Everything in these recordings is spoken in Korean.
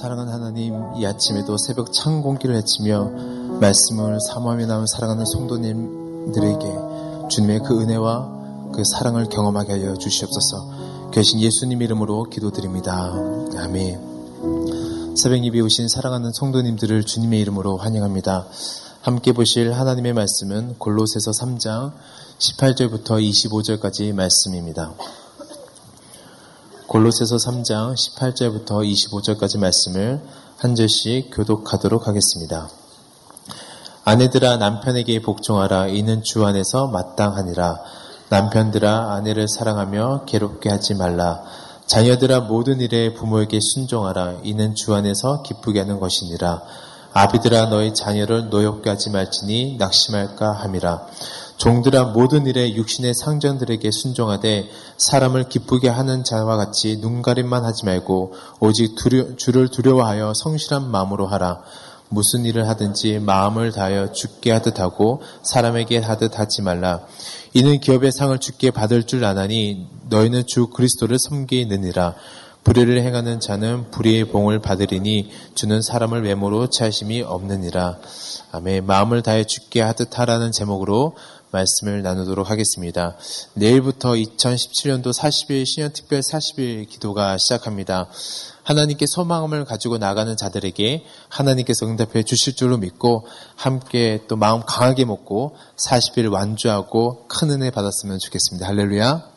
사랑하는 하나님, 이 아침에도 새벽 찬 공기를 헤치며 말씀을 사모하며 나온 사랑하는 성도님들에게 주님의 그 은혜와 그 사랑을 경험하게 하여 주시옵소서. 계신 예수님 이름으로 기도드립니다. 아멘. 새벽 예배 오신 사랑하는 성도님들을 주님의 이름으로 환영합니다. 함께 보실 하나님의 말씀은 골로새서 3장 18절부터 25절까지 말씀입니다. 골로새서 3장 18절부터 25절까지 말씀을 한 절씩 교독하도록 하겠습니다. 아내들아 남편에게 복종하라. 이는 주 안에서 마땅하니라. 남편들아 아내를 사랑하며 괴롭게 하지 말라. 자녀들아 모든 일에 부모에게 순종하라. 이는 주 안에서 기쁘게 하는 것이니라. 아비들아 너희 자녀를 노엽게 하지 말지니 낙심할까 함이라 종들아 모든 일에 육신의 상전들에게 순종하되 사람을 기쁘게 하는 자와 같이 눈가림만 하지 말고 오직 두려, 주를 두려워하여 성실한 마음으로 하라. 무슨 일을 하든지 마음을 다하여 죽게 하듯 하고 사람에게 하듯 하지 말라. 이는 기업의 상을 죽게 받을 줄 아나니 너희는 주 그리스도를 섬기느니라. 불의를 행하는 자는 불의의 봉을 받으리니 주는 사람을 외모로 차심이 없느니라. 아멘. 마음을 다해 죽게 하듯 하라는 제목으로 말씀을 나누도록 하겠습니다. 내일부터 2017년도 40일 신년 특별 40일 기도가 시작합니다. 하나님께 소망을 가지고 나가는 자들에게 하나님께서 응답해 주실 줄로 믿고 함께 또 마음 강하게 먹고 40일 완주하고 큰 은혜 받았으면 좋겠습니다. 할렐루야.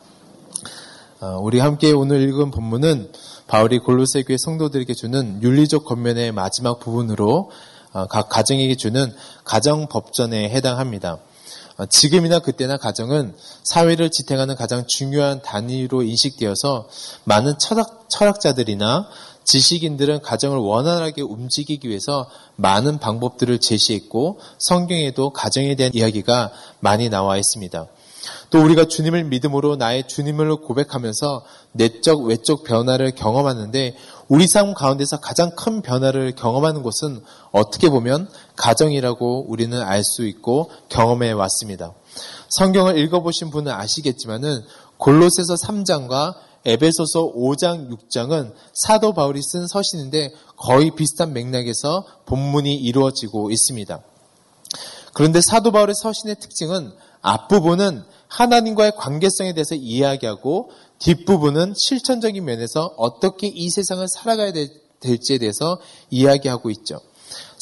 어, 우리 함께 오늘 읽은 본문은 바울이 골로새 교회 성도들에게 주는 윤리적 권면의 마지막 부분으로 어, 각 가정에게 주는 가정 법전에 해당합니다. 어, 지금이나 그때나 가정은 사회를 지탱하는 가장 중요한 단위로 인식되어서 많은 철학, 철학자들이나 지식인들은 가정을 원활하게 움직이기 위해서 많은 방법들을 제시했고 성경에도 가정에 대한 이야기가 많이 나와 있습니다. 또 우리가 주님을 믿음으로 나의 주님을 고백하면서 내적 외적 변화를 경험하는데 우리 삶 가운데서 가장 큰 변화를 경험하는 곳은 어떻게 보면 가정이라고 우리는 알 수 있고 경험해 왔습니다. 성경을 읽어보신 분은 아시겠지만은 골로새서 3장과 에베소서 5장, 6장은 사도 바울이 쓴 서신인데 거의 비슷한 맥락에서 본문이 이루어지고 있습니다. 그런데 사도 바울의 서신의 특징은 앞부분은 하나님과의 관계성에 대해서 이야기하고 뒷부분은 실천적인 면에서 어떻게 이 세상을 살아가야 될지에 대해서 이야기하고 있죠.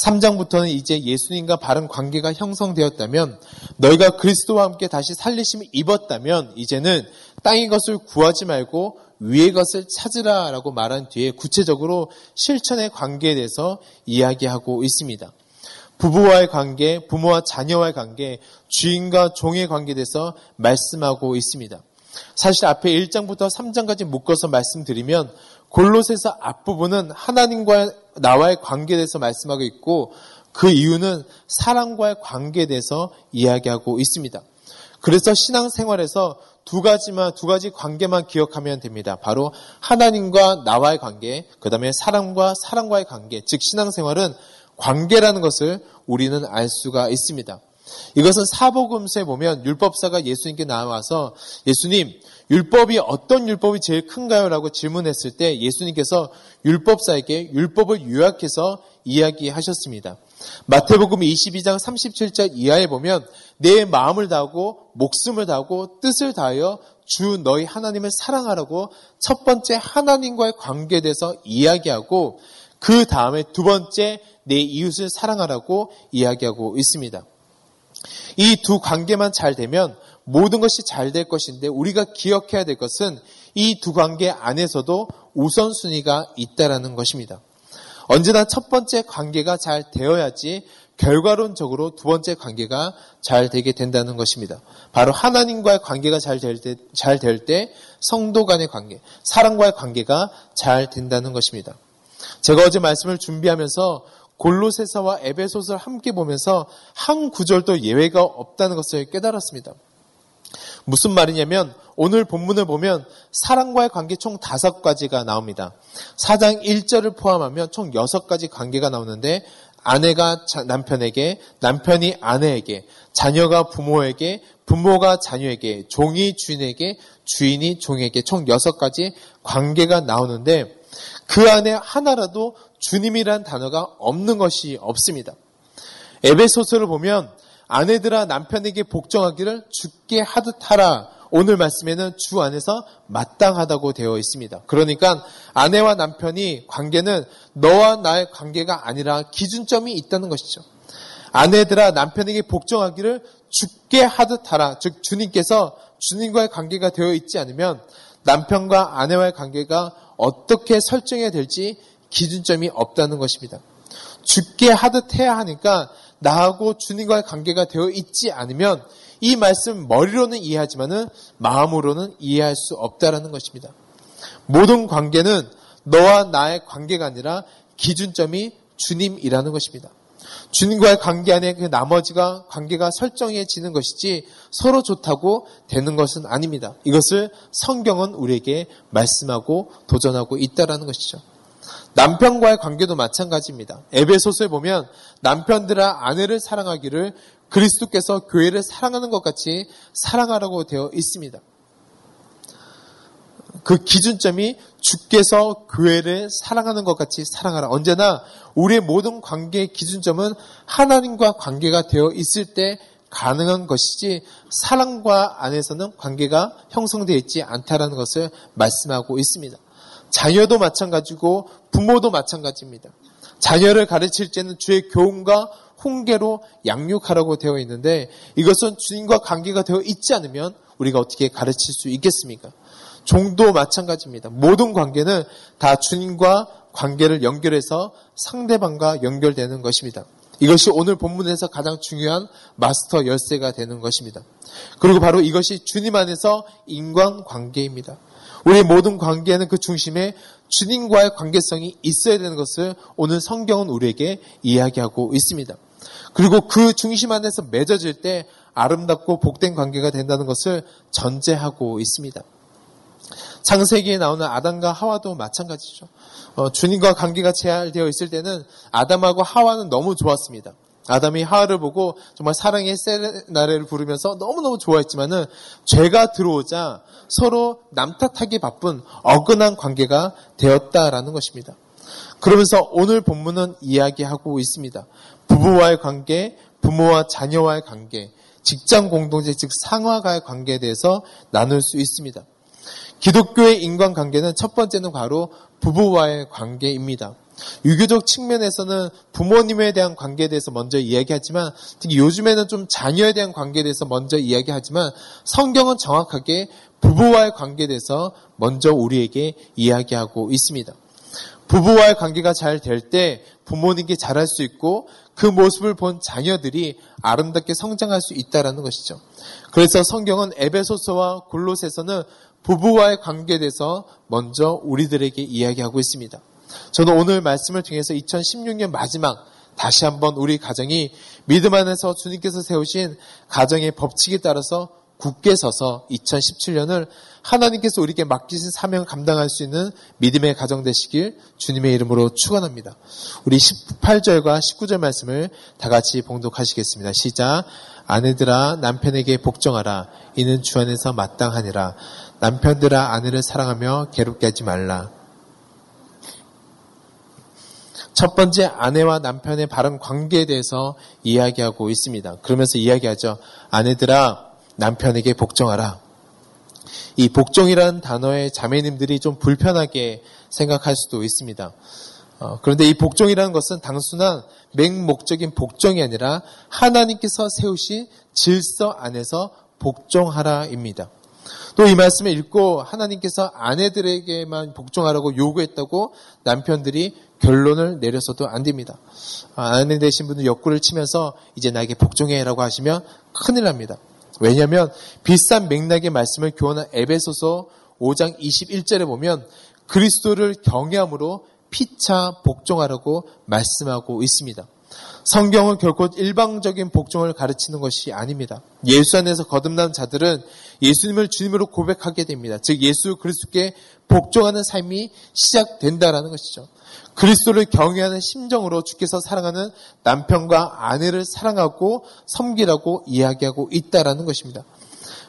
3장부터는 이제 예수님과 바른 관계가 형성되었다면 너희가 그리스도와 함께 다시 살리심을 입었다면 이제는 땅의 것을 구하지 말고 위의 것을 찾으라라고 말한 뒤에 구체적으로 실천의 관계에 대해서 이야기하고 있습니다. 부부와의 관계, 부모와 자녀와의 관계, 주인과 종의 관계에 대해서 말씀하고 있습니다. 사실 앞에 1장부터 3장까지 묶어서 말씀드리면 골로새서 앞부분은 하나님과 나와의 관계에 대해서 말씀하고 있고 그 이유는 사랑과의 관계에 대해서 이야기하고 있습니다. 그래서 신앙생활에서 두 가지만 두 가지 관계만 기억하면 됩니다. 바로 하나님과 나와의 관계, 그다음에 사람과 사람과의 관계, 즉 신앙생활은 관계라는 것을 우리는 알 수가 있습니다. 이것은 사복음서에 보면 율법사가 예수님께 나와서 예수님 율법이 어떤 율법이 제일 큰가요? 라고 질문했을 때 예수님께서 율법사에게 율법을 요약해서 이야기하셨습니다. 마태복음 22장 37절 이하에 보면 내 마음을 다하고 목숨을 다하고 뜻을 다하여 주 너희 하나님을 사랑하라고 첫 번째 하나님과의 관계에 대해서 이야기하고 그 다음에 두 번째 내 이웃을 사랑하라고 이야기하고 있습니다. 이 두 관계만 잘 되면 모든 것이 잘 될 것인데 우리가 기억해야 될 것은 이 두 관계 안에서도 우선순위가 있다라는 것입니다. 언제나 첫 번째 관계가 잘 되어야지 결과론적으로 두 번째 관계가 잘 되게 된다는 것입니다. 바로 하나님과의 관계가 잘 될 때, 잘 될 때 성도 간의 관계, 사랑과의 관계가 잘 된다는 것입니다. 제가 어제 말씀을 준비하면서 골로새서와 에베소서를 함께 보면서 한 구절도 예외가 없다는 것을 깨달았습니다. 무슨 말이냐면 오늘 본문을 보면 사랑과의 관계 총 다섯 가지가 나옵니다. 4장 1절을 포함하면 총 여섯 가지 관계가 나오는데 아내가 남편에게, 남편이 아내에게, 자녀가 부모에게, 부모가 자녀에게, 종이 주인에게, 주인이 종에게 총 여섯 가지 관계가 나오는데 그 안에 하나라도 주님이란 단어가 없는 것이 없습니다. 에베소서를 보면 아내들아 남편에게 복종하기를 죽게 하듯 하라. 오늘 말씀에는 주 안에서 마땅하다고 되어 있습니다. 그러니까 아내와 남편이 관계는 너와 나의 관계가 아니라 기준점이 있다는 것이죠. 아내들아 남편에게 복종하기를 죽게 하듯 하라. 즉 주님께서 주님과의 관계가 되어 있지 않으면 남편과 아내와의 관계가 어떻게 설정해야 될지 기준점이 없다는 것입니다. 죽게 하듯 해야 하니까 나하고 주님과의 관계가 되어 있지 않으면 이 말씀 머리로는 이해하지만은 마음으로는 이해할 수 없다라는 것입니다. 모든 관계는 너와 나의 관계가 아니라 기준점이 주님이라는 것입니다. 주님과의 관계 안에 그 나머지가 관계가 설정해지는 것이지 서로 좋다고 되는 것은 아닙니다. 이것을 성경은 우리에게 말씀하고 도전하고 있다라는 것이죠. 남편과의 관계도 마찬가지입니다. 에베소서에 보면 남편들아 아내를 사랑하기를 그리스도께서 교회를 사랑하는 것 같이 사랑하라고 되어 있습니다. 그 기준점이 주께서 교회를 사랑하는 것 같이 사랑하라. 언제나 우리의 모든 관계의 기준점은 하나님과 관계가 되어 있을 때 가능한 것이지 사랑과 안에서는 관계가 형성되어 있지 않다라는 것을 말씀하고 있습니다. 자녀도 마찬가지고 부모도 마찬가지입니다. 자녀를 가르칠 때는 주의 교훈과 훈계로 양육하라고 되어 있는데 이것은 주님과 관계가 되어 있지 않으면 우리가 어떻게 가르칠 수 있겠습니까? 종도 마찬가지입니다. 모든 관계는 다 주님과 관계를 연결해서 상대방과 연결되는 것입니다. 이것이 오늘 본문에서 가장 중요한 마스터 열쇠가 되는 것입니다. 그리고 바로 이것이 주님 안에서 인간 관계입니다. 우리 모든 관계는 그 중심에 주님과의 관계성이 있어야 되는 것을 오늘 성경은 우리에게 이야기하고 있습니다. 그리고 그 중심 안에서 맺어질 때 아름답고 복된 관계가 된다는 것을 전제하고 있습니다. 창세기에 나오는 아담과 하와도 마찬가지죠. 어, 주님과 관계가 제한되어 있을 때는 아담하고 하와는 너무 좋았습니다. 아담이 하와를 보고 정말 사랑의 세레나레를 부르면서 너무너무 좋아했지만은 죄가 들어오자 서로 남탓하기 바쁜 어긋난 관계가 되었다라는 것입니다. 그러면서 오늘 본문은 이야기하고 있습니다. 부부와의 관계, 부모와 자녀와의 관계, 직장 공동체 즉 상하가의 관계에 대해서 나눌 수 있습니다. 기독교의 인간관계는 첫 번째는 바로 부부와의 관계입니다. 유교적 측면에서는 부모님에 대한 관계에 대해서 먼저 이야기하지만 특히 요즘에는 좀 자녀에 대한 관계에 대해서 먼저 이야기하지만 성경은 정확하게 부부와의 관계에 대해서 먼저 우리에게 이야기하고 있습니다. 부부와의 관계가 잘 될 때 부모님께 잘할 수 있고 그 모습을 본 자녀들이 아름답게 성장할 수 있다라는 것이죠. 그래서 성경은 에베소서와 골로새서는 부부와의 관계에 대해서 먼저 우리들에게 이야기하고 있습니다. 저는 오늘 말씀을 통해서 2016년 마지막 다시 한번 우리 가정이 믿음 안에서 주님께서 세우신 가정의 법칙에 따라서 굳게 서서 2017년을 하나님께서 우리에게 맡기신 사명을 감당할 수 있는 믿음의 가정 되시길 주님의 이름으로 축원합니다. 우리 18절과 19절 말씀을 다 같이 봉독하시겠습니다. 시작. 아내들아 남편에게 복종하라. 이는 주 안에서 마땅하니라. 남편들아 아내를 사랑하며 괴롭게 하지 말라. 첫 번째 아내와 남편의 바른 관계에 대해서 이야기하고 있습니다. 그러면서 이야기하죠. 아내들아 남편에게 복종하라. 이 복종이라는 단어의 자매님들이 좀 불편하게 생각할 수도 있습니다. 어, 그런데 이 복종이라는 것은 단순한 맹목적인 복종이 아니라 하나님께서 세우신 질서 안에서 복종하라입니다. 또 이 말씀을 읽고 하나님께서 아내들에게만 복종하라고 요구했다고 남편들이 결론을 내려서도 안 됩니다. 아, 아내 되신 분은 옆구리를 치면서 이제 나에게 복종해라고 하시면 큰일 납니다. 왜냐하면 비싼 맥락의 말씀을 교환한 에베소서 5장 21절에 보면 그리스도를 경외함으로 피차 복종하라고 말씀하고 있습니다. 성경은 결코 일방적인 복종을 가르치는 것이 아닙니다. 예수 안에서 거듭난 자들은 예수님을 주님으로 고백하게 됩니다. 즉 예수 그리스도께 복종하는 삶이 시작된다라는 것이죠. 그리스도를 경외하는 심정으로 주께서 사랑하는 남편과 아내를 사랑하고 섬기라고 이야기하고 있다라는 것입니다.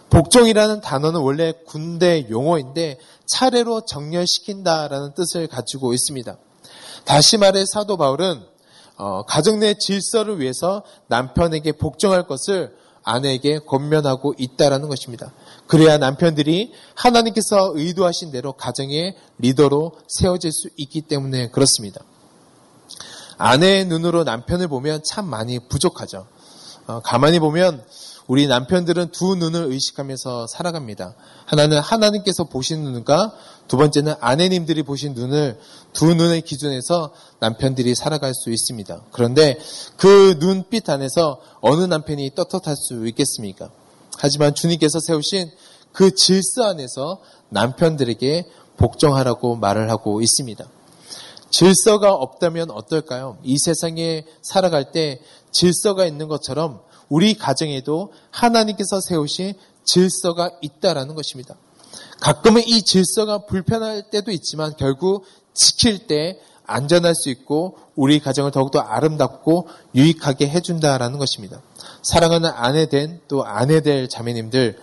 복종이라는 단어는 원래 군대 용어인데 차례로 정렬시킨다라는 뜻을 가지고 있습니다. 다시 말해 사도 바울은 어, 가정 내 질서를 위해서 남편에게 복종할 것을 아내에게 권면하고 있다라는 것입니다. 그래야 남편들이 하나님께서 의도하신 대로 가정의 리더로 세워질 수 있기 때문에 그렇습니다. 아내의 눈으로 남편을 보면 참 많이 부족하죠. 어, 가만히 보면 우리 남편들은 두 눈을 의식하면서 살아갑니다. 하나는 하나님께서 보신 눈과 두 번째는 아내님들이 보신 눈을 두 눈의 기준에서 남편들이 살아갈 수 있습니다. 그런데 그 눈빛 안에서 어느 남편이 떳떳할 수 있겠습니까? 하지만 주님께서 세우신 그 질서 안에서 남편들에게 복종하라고 말을 하고 있습니다. 질서가 없다면 어떨까요? 이 세상에 살아갈 때 질서가 있는 것처럼 우리 가정에도 하나님께서 세우신 질서가 있다라는 것입니다. 가끔은 이 질서가 불편할 때도 있지만 결국 지킬 때 안전할 수 있고 우리 가정을 더욱더 아름답고 유익하게 해준다라는 것입니다. 사랑하는 아내 된 또 아내 될 자매님들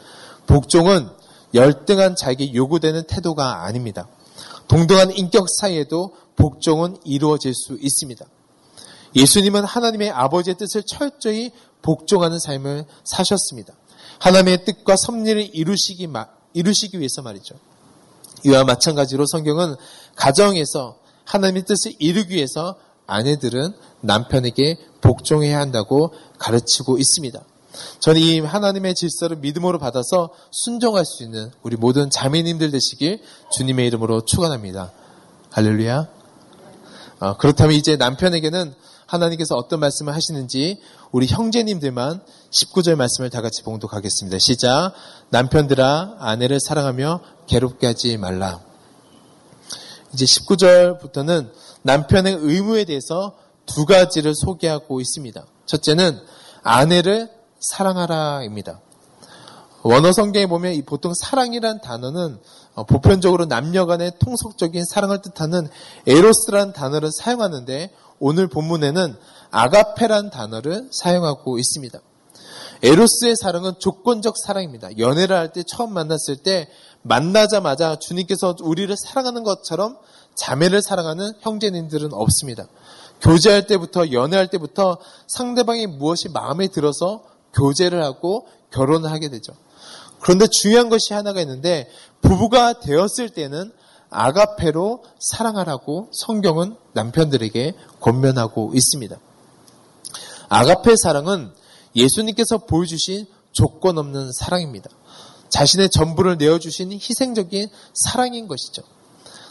복종은 열등한 자에게 요구되는 태도가 아닙니다. 동등한 인격 사이에도 복종은 이루어질 수 있습니다. 예수님은 하나님의 아버지의 뜻을 철저히 복종하는 삶을 사셨습니다. 하나님의 뜻과 섭리를 이루시기, 이루시기 위해서 말이죠. 이와 마찬가지로 성경은 가정에서 하나님의 뜻을 이루기 위해서 아내들은 남편에게 복종해야 한다고 가르치고 있습니다. 저는 이 하나님의 질서를 믿음으로 받아서 순종할 수 있는 우리 모든 자매님들 되시길 주님의 이름으로 축원합니다. 할렐루야. 어, 그렇다면 이제 남편에게는 하나님께서 어떤 말씀을 하시는지 우리 형제님들만 19절 말씀을 다 같이 봉독하겠습니다. 시작. 남편들아 아내를 사랑하며 괴롭게 하지 말라. 이제 19절부터는 남편의 의무에 대해서 두 가지를 소개하고 있습니다. 첫째는 아내를 사랑하라입니다. 원어 성경에 보면 보통 사랑이란 단어는 어, 보편적으로 남녀 간의 통속적인 사랑을 뜻하는 에로스라는 단어를 사용하는데 오늘 본문에는 아가페란 단어를 사용하고 있습니다. 에로스의 사랑은 조건적 사랑입니다. 연애를 할 때 처음 만났을 때 만나자마자 주님께서 우리를 사랑하는 것처럼 자매를 사랑하는 형제님들은 없습니다. 교제할 때부터 연애할 때부터 상대방이 무엇이 마음에 들어서 교제를 하고 결혼을 하게 되죠. 그런데 중요한 것이 하나가 있는데 부부가 되었을 때는 아가페로 사랑하라고 성경은 남편들에게 권면하고 있습니다. 아가페 사랑은 예수님께서 보여주신 조건 없는 사랑입니다. 자신의 전부를 내어주신 희생적인 사랑인 것이죠.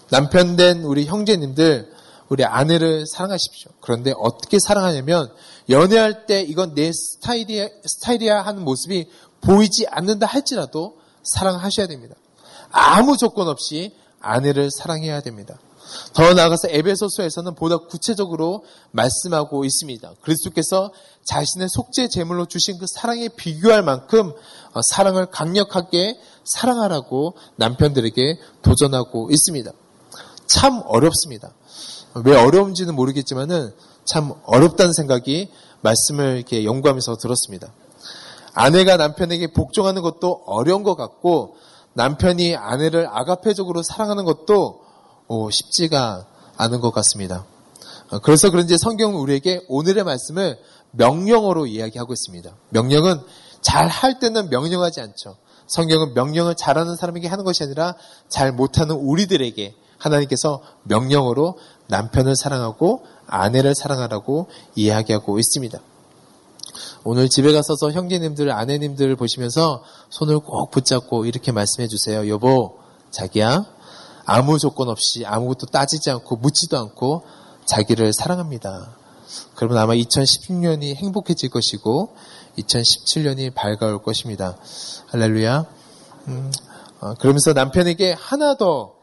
남편 된 우리 형제님들, 우리 아내를 사랑하십시오. 그런데 어떻게 사랑하냐면 연애할 때 이건 내 스타일이야, 스타일이야 하는 모습이 보이지 않는다 할지라도 사랑하셔야 됩니다. 아무 조건 없이 아내를 사랑해야 됩니다. 더 나아가서 에베소서에서는 보다 구체적으로 말씀하고 있습니다. 그리스도께서 자신의 속죄 제물로 주신 그 사랑에 비교할 만큼 어, 사랑을 강력하게 사랑하라고 남편들에게 도전하고 있습니다. 참 어렵습니다. 왜 어려운지는 모르겠지만은 참 어렵다는 생각이 말씀을 이렇게 연구하면서 들었습니다. 아내가 남편에게 복종하는 것도 어려운 것 같고 남편이 아내를 아가페적으로 사랑하는 것도 어, 쉽지가 않은 것 같습니다. 어, 그래서 그런지 성경은 우리에게 오늘의 말씀을 명령어로 이야기하고 있습니다. 명령은 잘 할 때는 명령하지 않죠. 성경은 명령을 잘하는 사람에게 하는 것이 아니라 잘 못하는 우리들에게 하나님께서 명령으로 남편을 사랑하고 아내를 사랑하라고 이야기하고 있습니다. 오늘 집에 가서서 형제님들, 아내님들 보시면서 손을 꼭 붙잡고 이렇게 말씀해 주세요. 여보, 자기야, 아무 조건 없이 아무것도 따지지 않고 묻지도 않고 자기를 사랑합니다. 그러면 아마 2016년이 행복해질 것이고 2017년이 밝아올 것입니다. 할렐루야. 음, 어, 그러면서 남편에게 하나 더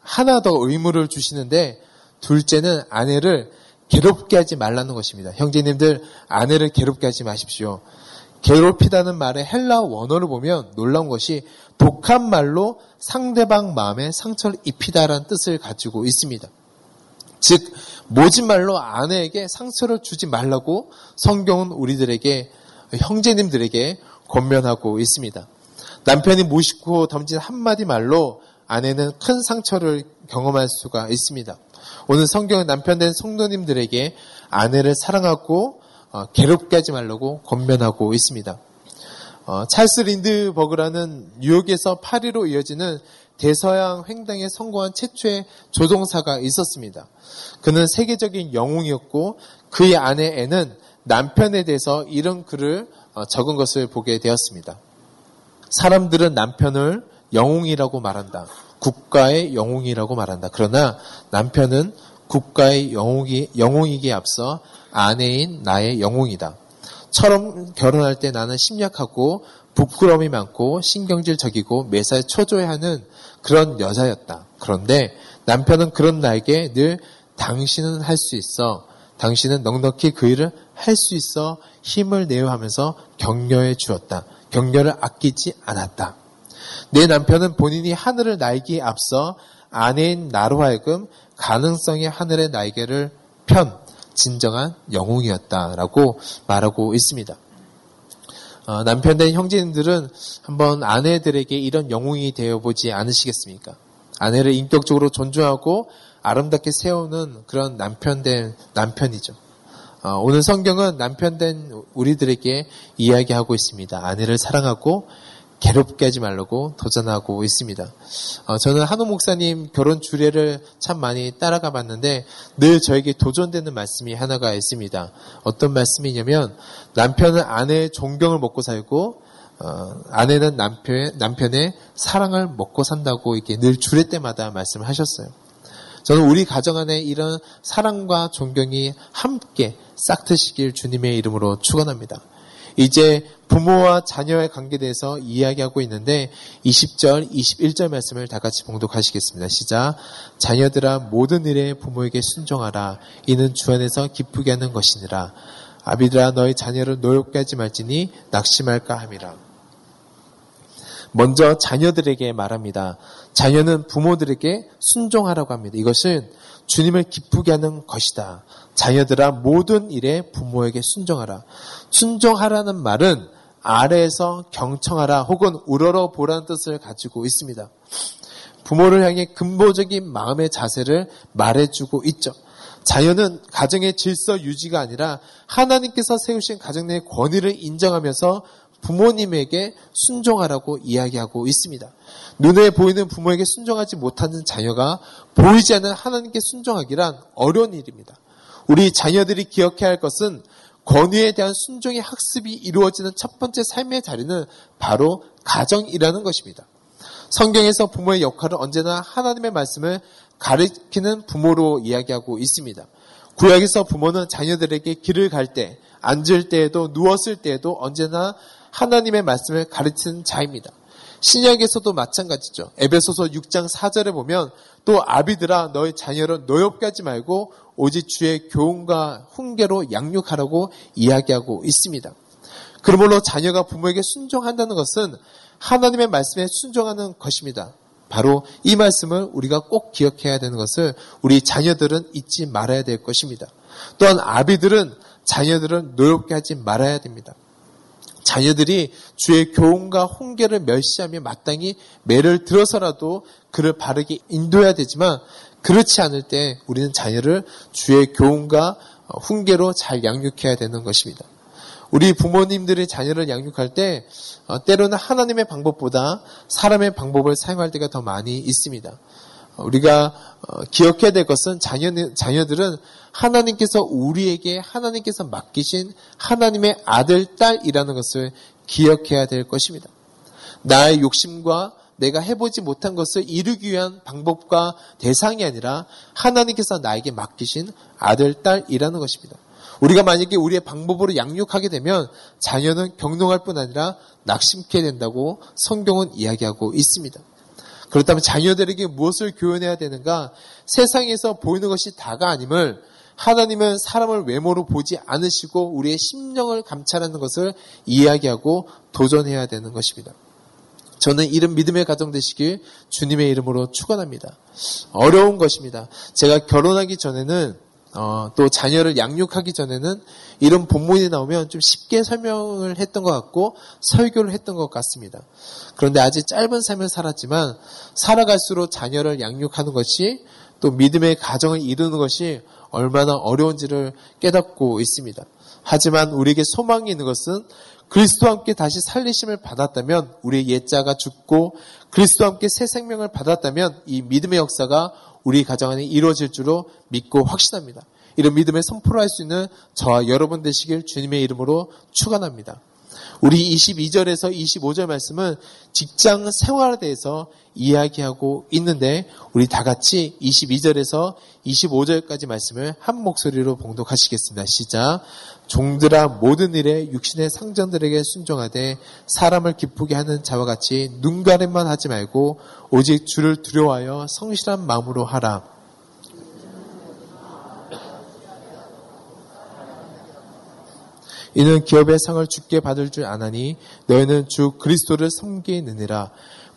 하나 더 의무를 주시는데 둘째는 아내를 괴롭게 하지 말라는 것입니다. 형제님들 아내를 괴롭게 하지 마십시오. 괴롭히다는 말의 헬라 원어를 보면 놀라운 것이 독한 말로 상대방 마음에 상처를 입히다라는 뜻을 가지고 있습니다. 즉 모진 말로 아내에게 상처를 주지 말라고 성경은 우리들에게 형제님들에게 권면하고 있습니다. 남편이 무심코 던진 한마디 말로 아내는 큰 상처를 경험할 수가 있습니다. 오늘 성경은 남편 된 성도님들에게 아내를 사랑하고 어, 괴롭게 하지 말라고 권면하고 있습니다. 어, 찰스 린드버그라는 뉴욕에서 파리로 이어지는 대서양 횡단에 성공한 최초의 조종사가 있었습니다. 그는 세계적인 영웅이었고 그의 아내 애는 남편에 대해서 이런 글을 어, 적은 것을 보게 되었습니다. 사람들은 남편을 영웅이라고 말한다. 국가의 영웅이라고 말한다. 그러나 남편은 국가의 영웅이, 영웅이기에 앞서 아내인 나의 영웅이다. 처럼 결혼할 때 나는 심약하고 부끄러움이 많고 신경질적이고 매사에 초조해하는 그런 여자였다. 그런데 남편은 그런 나에게 늘 당신은 할 수 있어. 당신은 넉넉히 그 일을 할 수 있어 힘을 내어 하면서 격려해 주었다. 격려를 아끼지 않았다. 내 남편은 본인이 하늘을 날기에 앞서 아내인 나로 하여금 가능성의 하늘의 날개를 편 진정한 영웅이었다라고 말하고 있습니다. 어, 남편 된 형제님들은 한번 아내들에게 이런 영웅이 되어보지 않으시겠습니까? 아내를 인격적으로 존중하고 아름답게 세우는 그런 남편 된 남편이죠. 어, 오늘 성경은 남편 된 우리들에게 이야기하고 있습니다. 아내를 사랑하고 괴롭게 하지 말라고 도전하고 있습니다. 어, 저는 한우 목사님 결혼 주례를 참 많이 따라가 봤는데 늘 저에게 도전되는 말씀이 하나가 있습니다. 어떤 말씀이냐면 남편은 아내의 존경을 먹고 살고 어, 아내는 남편, 남편의 사랑을 먹고 산다고 이렇게 늘 주례 때마다 말씀하셨어요. 저는 우리 가정 안에 이런 사랑과 존경이 함께 싹트시길 주님의 이름으로 축원합니다. 이제 부모와 자녀의 관계에 대해서 이야기하고 있는데 20절, 21절 말씀을 다 같이 봉독하시겠습니다. 시작. 자녀들아 모든 일에 부모에게 순종하라. 이는 주 안에서 기쁘게 하는 것이니라. 아비들아 너희 자녀를 노엽게 하지 말지니 낙심할까 함이라. 먼저 자녀들에게 말합니다. 자녀는 부모들에게 순종하라고 합니다. 이것은 주님을 기쁘게 하는 것이다. 자녀들아 모든 일에 부모에게 순종하라. 순종하라는 말은 아래에서 경청하라 혹은 우러러 보라는 뜻을 가지고 있습니다. 부모를 향해 근본적인 마음의 자세를 말해주고 있죠. 자녀는 가정의 질서 유지가 아니라 하나님께서 세우신 가정 내 권위를 인정하면서 부모님에게 순종하라고 이야기하고 있습니다. 눈에 보이는 부모에게 순종하지 못하는 자녀가 보이지 않는 하나님께 순종하기란 어려운 일입니다. 우리 자녀들이 기억해야 할 것은 권위에 대한 순종의 학습이 이루어지는 첫 번째 삶의 자리는 바로 가정이라는 것입니다. 성경에서 부모의 역할은 언제나 하나님의 말씀을 가르치는 부모로 이야기하고 있습니다. 구약에서 부모는 자녀들에게 길을 갈 때, 앉을 때에도 누웠을 때에도 언제나 하나님의 말씀을 가르치는 자입니다. 신약에서도 마찬가지죠. 에베소서 6장 4절에 보면 또 아비들아 너희 자녀를 노엽게 하지 말고 오직 주의 교훈과 훈계로 양육하라고 이야기하고 있습니다. 그러므로 자녀가 부모에게 순종한다는 것은 하나님의 말씀에 순종하는 것입니다. 바로 이 말씀을 우리가 꼭 기억해야 되는 것을 우리 자녀들은 잊지 말아야 될 것입니다. 또한 아비들은 자녀들은 노엽게 하지 말아야 됩니다. 자녀들이 주의 교훈과 훈계를 멸시하며 마땅히 매를 들어서라도 그를 바르게 인도해야 되지만 그렇지 않을 때 우리는 자녀를 주의 교훈과 훈계로 잘 양육해야 되는 것입니다. 우리 부모님들의 자녀를 양육할 때 어, 때로는 하나님의 방법보다 사람의 방법을 사용할 때가 더 많이 있습니다. 우리가 어, 기억해야 될 것은 자녀, 자녀들은 하나님께서 우리에게 하나님께서 맡기신 하나님의 아들, 딸이라는 것을 기억해야 될 것입니다. 나의 욕심과 내가 해보지 못한 것을 이루기 위한 방법과 대상이 아니라 하나님께서 나에게 맡기신 아들, 딸이라는 것입니다. 우리가 만약에 우리의 방법으로 양육하게 되면 자녀는 경동할 뿐 아니라 낙심케 된다고 성경은 이야기하고 있습니다. 그렇다면 자녀들에게 무엇을 교훈해야 되는가? 세상에서 보이는 것이 다가 아님을 하나님은 사람을 외모로 보지 않으시고 우리의 심령을 감찰하는 것을 이야기하고 도전해야 되는 것입니다. 저는 이런 믿음의 가정 되시길 주님의 이름으로 축원합니다. 어려운 것입니다. 제가 결혼하기 전에는 어, 또 자녀를 양육하기 전에는 이런 본문이 나오면 좀 쉽게 설명을 했던 것 같고 설교를 했던 것 같습니다. 그런데 아직 짧은 삶을 살았지만 살아갈수록 자녀를 양육하는 것이 또 믿음의 가정을 이루는 것이 얼마나 어려운지를 깨닫고 있습니다. 하지만 우리에게 소망이 있는 것은 그리스도와 함께 다시 살리심을 받았다면 우리의 옛자가 죽고 그리스도와 함께 새 생명을 받았다면 이 믿음의 역사가 우리 가정 안에 이루어질 줄로 믿고 확신합니다. 이런 믿음에 선포를 할 수 있는 저와 여러분 되시길 주님의 이름으로 축원합니다. 우리 22절에서 25절 말씀은 직장 생활에 대해서 이야기하고 있는데 우리 다 같이 22절에서 25절까지 말씀을 한 목소리로 봉독하시겠습니다. 시작. 종들아 모든 일에 육신의 상전들에게 순종하되 사람을 기쁘게 하는 자와 같이 눈가림만 하지 말고 오직 주를 두려워하여 성실한 마음으로 하라. 이는 기업의 상을 주께 받을 줄 아나니 너희는 주 그리스도를 섬기느니라.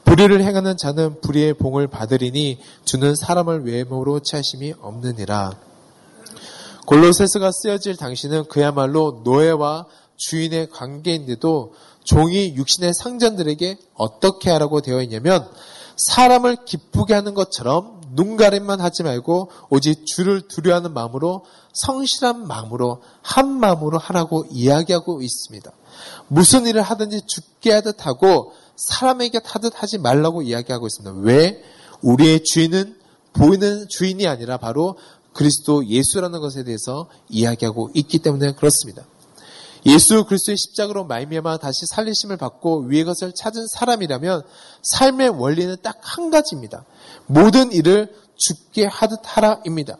불의를 행하는 자는 불의의 봉을 받으리니 주는 사람을 외모로 취하심이 없느니라. 골로새서가 쓰여질 당시는 그야말로 노예와 주인의 관계인데도 종이 육신의 상전들에게 어떻게 하라고 되어 있냐면 사람을 기쁘게 하는 것처럼 눈가림만 하지 말고 오직 주를 두려워하는 마음으로 성실한 마음으로 한 마음으로 하라고 이야기하고 있습니다. 무슨 일을 하든지 죽게 하듯 하고 사람에게 하듯 하지 말라고 이야기하고 있습니다. 왜? 우리의 주인은 보이는 주인이 아니라 바로 그리스도 예수라는 것에 대해서 이야기하고 있기 때문에 그렇습니다. 예수 그리스도의 십자가로 말미암아 다시 살리심을 받고 위의 것을 찾은 사람이라면 삶의 원리는 딱 한 가지입니다. 모든 일을 죽게 하듯 하라입니다.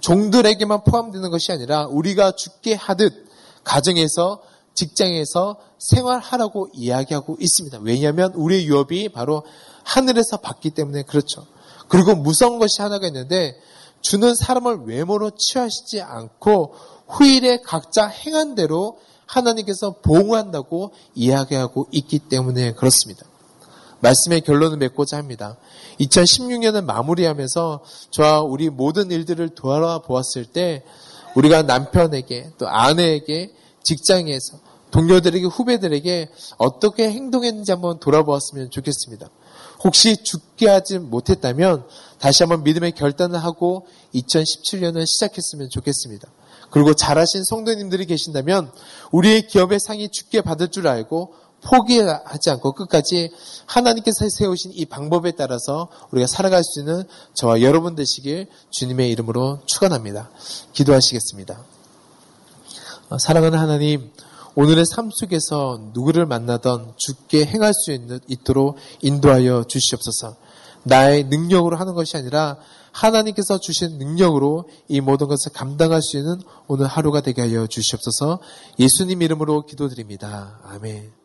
종들에게만 포함되는 것이 아니라 우리가 죽게 하듯 가정에서 직장에서 생활하라고 이야기하고 있습니다. 왜냐하면 우리의 유업이 바로 하늘에서 받기 때문에 그렇죠. 그리고 무서운 것이 하나가 있는데 주는 사람을 외모로 취하시지 않고 후일에 각자 행한 대로 하나님께서 보호한다고 이야기하고 있기 때문에 그렇습니다. 말씀의 결론을 맺고자 합니다. 2016년을 마무리하면서 저와 우리 모든 일들을 돌아보았을 때 우리가 남편에게 또 아내에게 직장에서 동료들에게 후배들에게 어떻게 행동했는지 한번 돌아보았으면 좋겠습니다. 혹시 죽게 하지 못했다면 다시 한번 믿음의 결단을 하고 2017년을 시작했으면 좋겠습니다. 그리고 잘하신 성도님들이 계신다면 우리의 기업의 상이 죽게 받을 줄 알고 포기하지 않고 끝까지 하나님께서 세우신 이 방법에 따라서 우리가 살아갈 수 있는 저와 여러분 되시길 주님의 이름으로 축원합니다. 기도하시겠습니다. 어, 사랑하는 하나님, 오늘의 삶 속에서 누구를 만나던 죽게 행할 수 있는, 있도록 인도하여 주시옵소서. 나의 능력으로 하는 것이 아니라 하나님께서 주신 능력으로 이 모든 것을 감당할 수 있는 오늘 하루가 되게 하여 주시옵소서. 예수님 이름으로 기도드립니다. 아멘.